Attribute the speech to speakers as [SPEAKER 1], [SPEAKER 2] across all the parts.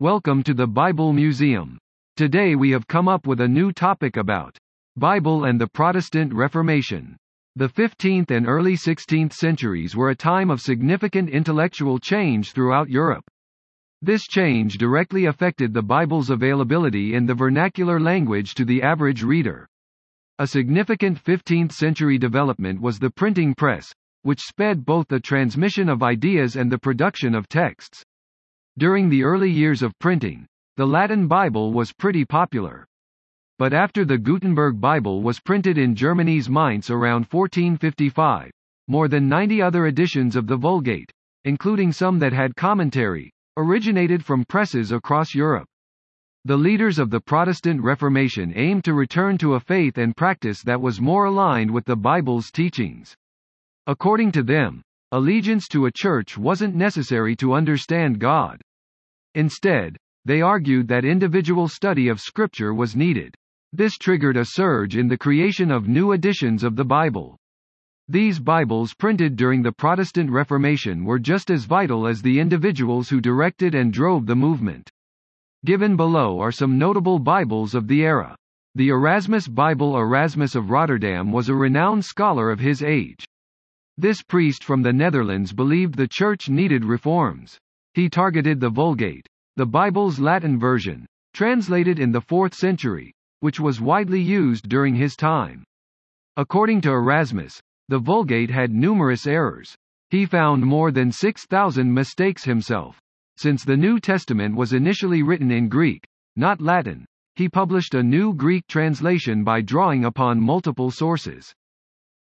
[SPEAKER 1] Welcome to the Bible Museum. Today we have come up with a new topic about Bible and the Protestant Reformation. The 15th and early 16th centuries were a time of significant intellectual change throughout Europe. This change directly affected the Bible's availability in the vernacular language to the average reader. A significant 15th century development was the printing press, which sped both the transmission of ideas and the production of texts. During the early years of printing, the Latin Bible was pretty popular. But after the Gutenberg Bible was printed in Germany's Mainz around 1455, more than 90 other editions of the Vulgate, including some that had commentary, originated from presses across Europe. The leaders of the Protestant Reformation aimed to return to a faith and practice that was more aligned with the Bible's teachings. According to them, allegiance to a church wasn't necessary to understand God. Instead, they argued that individual study of Scripture was needed. This triggered a surge in the creation of new editions of the Bible. These Bibles printed during the Protestant Reformation were just as vital as the individuals who directed and drove the movement. Given below are some notable Bibles of the era. The Erasmus Bible Erasmus of Rotterdam was a renowned scholar of his age. This priest from the Netherlands believed the church needed reforms. He targeted the Vulgate, the Bible's Latin version, translated in the 4th century, which was widely used during his time. According to Erasmus, the Vulgate had numerous errors. He found more than 6,000 mistakes himself. Since the New Testament was initially written in Greek, not Latin, he published a new Greek translation by drawing upon multiple sources.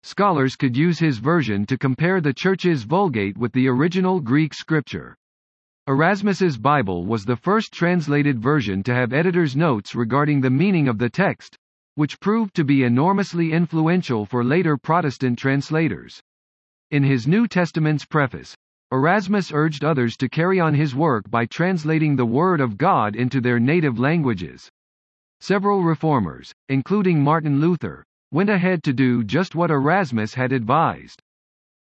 [SPEAKER 1] Scholars could use his version to compare the Church's Vulgate with the original Greek scripture. Erasmus's Bible was the first translated version to have editor's notes regarding the meaning of the text, which proved to be enormously influential for later Protestant translators. In his New Testament's preface, Erasmus urged others to carry on his work by translating the Word of God into their native languages. Several reformers, including Martin Luther, went ahead to do just what Erasmus had advised.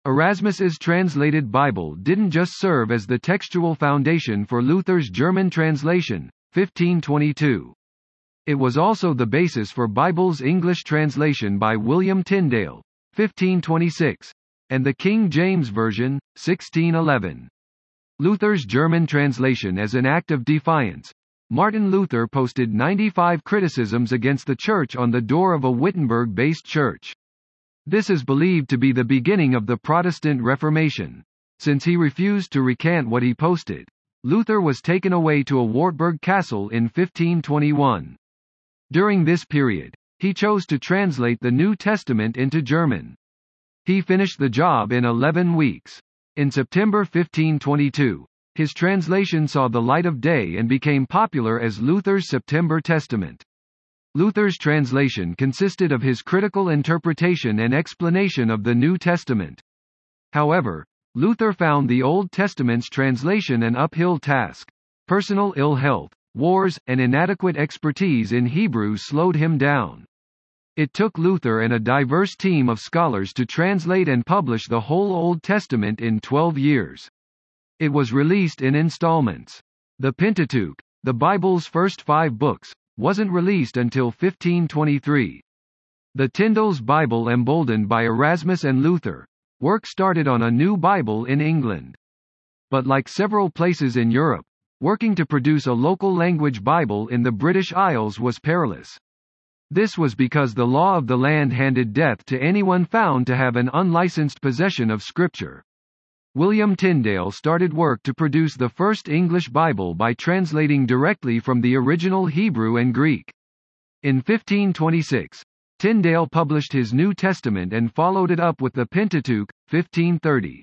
[SPEAKER 1] Erasmus's translated Bible didn't just serve as the textual foundation for Luther's German translation, 1522. It was also the basis for Bible's English translation by William Tyndale, 1526, and the King James Version, 1611. Luther's German translation as an act of defiance, Martin Luther posted 95 criticisms against the Church on the door of a Wittenberg-based church. This is believed to be the beginning of the Protestant Reformation. Since he refused to recant what he posted, Luther was taken away to a Wartburg castle in 1521. During this period, he chose to translate the New Testament into German. He finished the job in 11 weeks. In September 1522, his translation saw the light of day and became popular as Luther's September Testament. Luther's translation consisted of his critical interpretation and explanation of the New Testament. However, Luther found the Old Testament's translation an uphill task. Personal ill health, wars, and inadequate expertise in Hebrew slowed him down. It took Luther and a diverse team of scholars to translate and publish the whole Old Testament in 12 years. It was released in installments. The Pentateuch, the Bible's first five books, wasn't released until 1523. The Tyndale's Bible emboldened by Erasmus and Luther, work started on a new Bible in England. But like several places in Europe, working to produce a local language Bible in the British Isles was perilous. This was because the law of the land handed death to anyone found to have an unlicensed possession of Scripture. William Tyndale started work to produce the first English Bible by translating directly from the original Hebrew and Greek. In 1526, Tyndale published his New Testament and followed it up with the Pentateuch, 1530.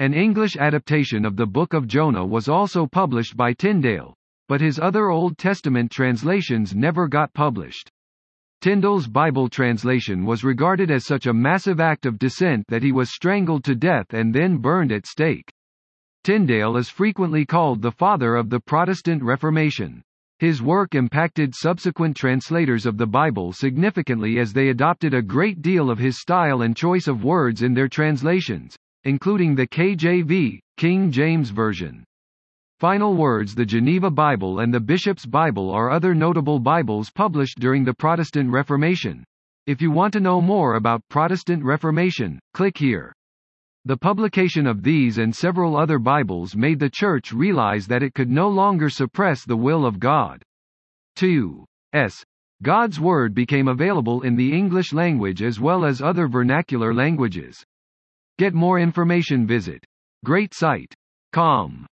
[SPEAKER 1] An English adaptation of the Book of Jonah was also published by Tyndale, but his other Old Testament translations never got published. Tyndale's Bible translation was regarded as such a massive act of dissent that he was strangled to death and then burned at stake. Tyndale is frequently called the father of the Protestant Reformation. His work impacted subsequent translators of the Bible significantly as they adopted a great deal of his style and choice of words in their translations, including the KJV, King James Version. Final Words The Geneva Bible and the Bishop's Bible are other notable Bibles published during the Protestant Reformation. If you want to know more about Protestant Reformation, click here. The publication of these and several other Bibles made the Church realize that it could no longer suppress the will of God. 2. S. God's Word became available in the English language as well as other vernacular languages. Get more information visit. Great site. Com.